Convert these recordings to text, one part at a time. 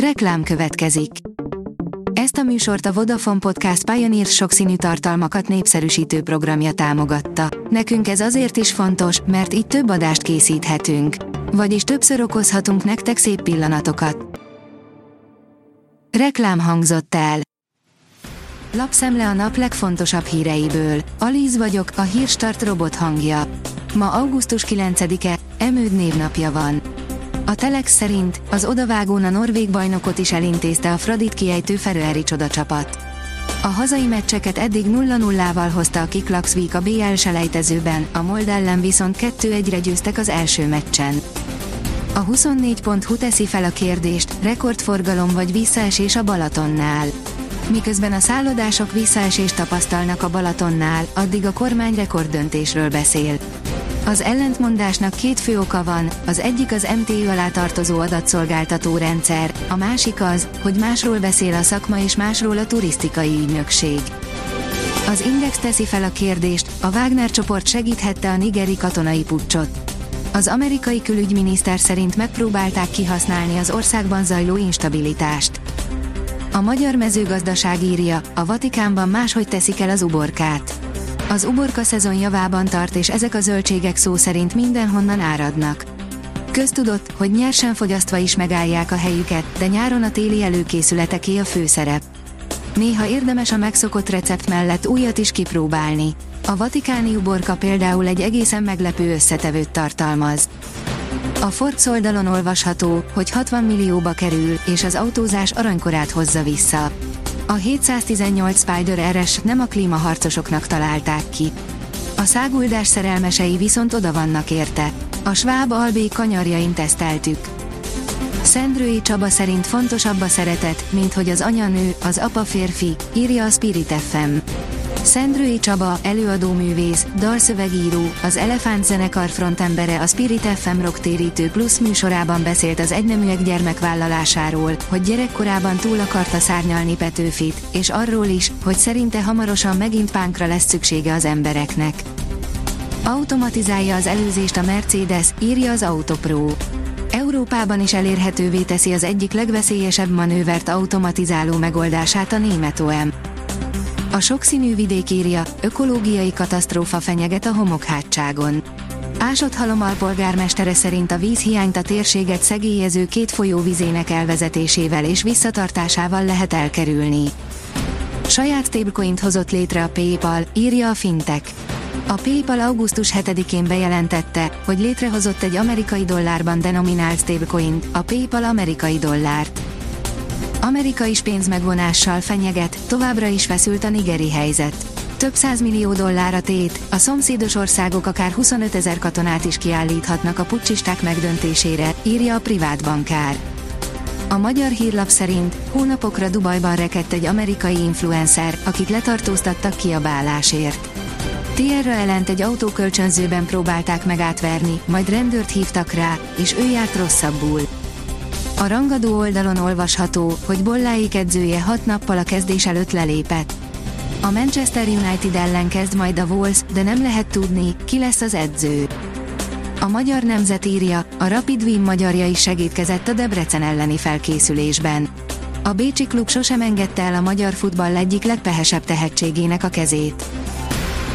Reklám következik. Ezt a műsort a Vodafone Podcast Pioneer sokszínű tartalmakat népszerűsítő programja támogatta. Nekünk ez azért is fontos, mert így több adást készíthetünk. Vagyis többször okozhatunk nektek szép pillanatokat. Reklám hangzott el. Lapszemle a nap legfontosabb híreiből. Alíz vagyok, a hírstart robot hangja. Ma augusztus 9-e, Emőd névnapja van. A Telex szerint az odavágón a norvég bajnokot is elintézte a Fradit kiejtő Feröeri csodacsapat. A hazai meccseket eddig 0-0-val hozta a Kiklaxvik a BL selejtezőben, a Mold ellen viszont 2-1-re győztek az első meccsen. A 24.hu teszi fel a kérdést, rekordforgalom vagy visszaesés a Balatonnál. Miközben a szállodások visszaesést tapasztalnak a Balatonnál, addig a kormány rekorddöntésről beszél. Az ellentmondásnak két fő oka van, az egyik az MTU alá tartozó adatszolgáltató rendszer, a másik az, hogy másról beszél a szakma és másról a turisztikai ügynökség. Az Index teszi fel a kérdést, a Wagner csoport segíthette a nigeri katonai puccsot. Az amerikai külügyminiszter szerint megpróbálták kihasználni az országban zajló instabilitást. A magyar mezőgazdaság írja, a Vatikánban máshogy teszik el az uborkát. Az uborka szezon javában tart és ezek a zöldségek szó szerint mindenhonnan áradnak. Köztudott, hogy nyersen fogyasztva is megállják a helyüket, de nyáron a téli előkészületeké a főszerep. Néha érdemes a megszokott recept mellett újat is kipróbálni. A vatikáni uborka például egy egészen meglepő összetevőt tartalmaz. A Forbes oldalon olvasható, hogy 60 millióba kerül, és az autózás aranykorát hozza vissza. A 718 Spider RS nem a klímaharcosoknak találták ki. A száguldás szerelmesei viszont oda vannak érte. A Schwab Albé kanyarjain teszteltük. Szendrői Csaba szerint fontosabb a szeretet, mint hogy az anya nő, az apa férfi, írja a Spirit FM. Szendrői Csaba, előadóművész, dalszövegíró, az Elefánt zenekar frontembere a Spirit FM rocktérítő plusz műsorában beszélt az egyneműek gyermekvállalásáról, hogy gyerekkorában túl akarta szárnyalni Petőfit, és arról is, hogy szerinte hamarosan megint pánkra lesz szüksége az embereknek. Automatizálja az előzést a Mercedes, írja az Autopro. Európában is elérhetővé teszi az egyik legveszélyesebb manővert automatizáló megoldását a német OM. A sokszínű vidék írja, ökológiai katasztrófa fenyeget a homokhátságon. Ásott Halom alpolgármestere szerint a vízhiányt a térséget szegélyező két folyó vizének elvezetésével és visszatartásával lehet elkerülni. Saját stablecoint hozott létre a PayPal, írja a Fintech. A PayPal augusztus 7-én bejelentette, hogy létrehozott egy amerikai dollárban denominált stablecoint, a PayPal amerikai dollárt. Amerika is pénzmegvonással fenyeget, továbbra is feszült a nigeri helyzet. Több millió dollár a tét, a szomszédos országok akár 25 ezer katonát is kiállíthatnak a pucsisták megdöntésére, írja a privát bankár. A magyar hírlap szerint hónapokra Dubajban rekedt egy amerikai influencer, akit letartóztattak kiabálásért. Tierra ellent egy autókölcsönzőben próbálták megátverni, majd rendőrt hívtak rá, és ő járt rosszabbul. A rangadó oldalon olvasható, hogy Bolláik edzője hat nappal a kezdés előtt lelépett. A Manchester United ellen kezd majd a Wolves, de nem lehet tudni, ki lesz az edző. A magyar nemzet írja, a Rapid Wien magyarja is segítkezett a Debrecen elleni felkészülésben. A Bécsi klub sosem engedte el a magyar futball egyik legpehesebb tehetségének a kezét.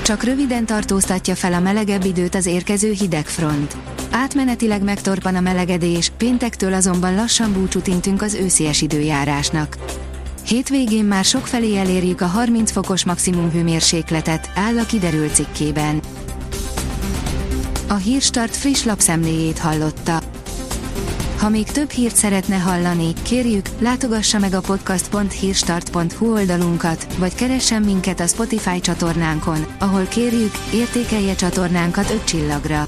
Csak röviden tartóztatja fel a melegebb időt az érkező hidegfront. Átmenetileg megtorpan a melegedés, péntektől azonban lassan búcsút intünk az őszies időjárásnak. Hétvégén már sokfelé elérjük a 30 fokos maximum hőmérsékletet, áll a kiderült cikkében. A Hírstart friss lapszemléjét hallotta. Ha még több hírt szeretne hallani, kérjük, látogassa meg a podcast.hírstart.hu oldalunkat, vagy keressen minket a Spotify csatornánkon, ahol kérjük, értékelje csatornánkat 5 csillagra.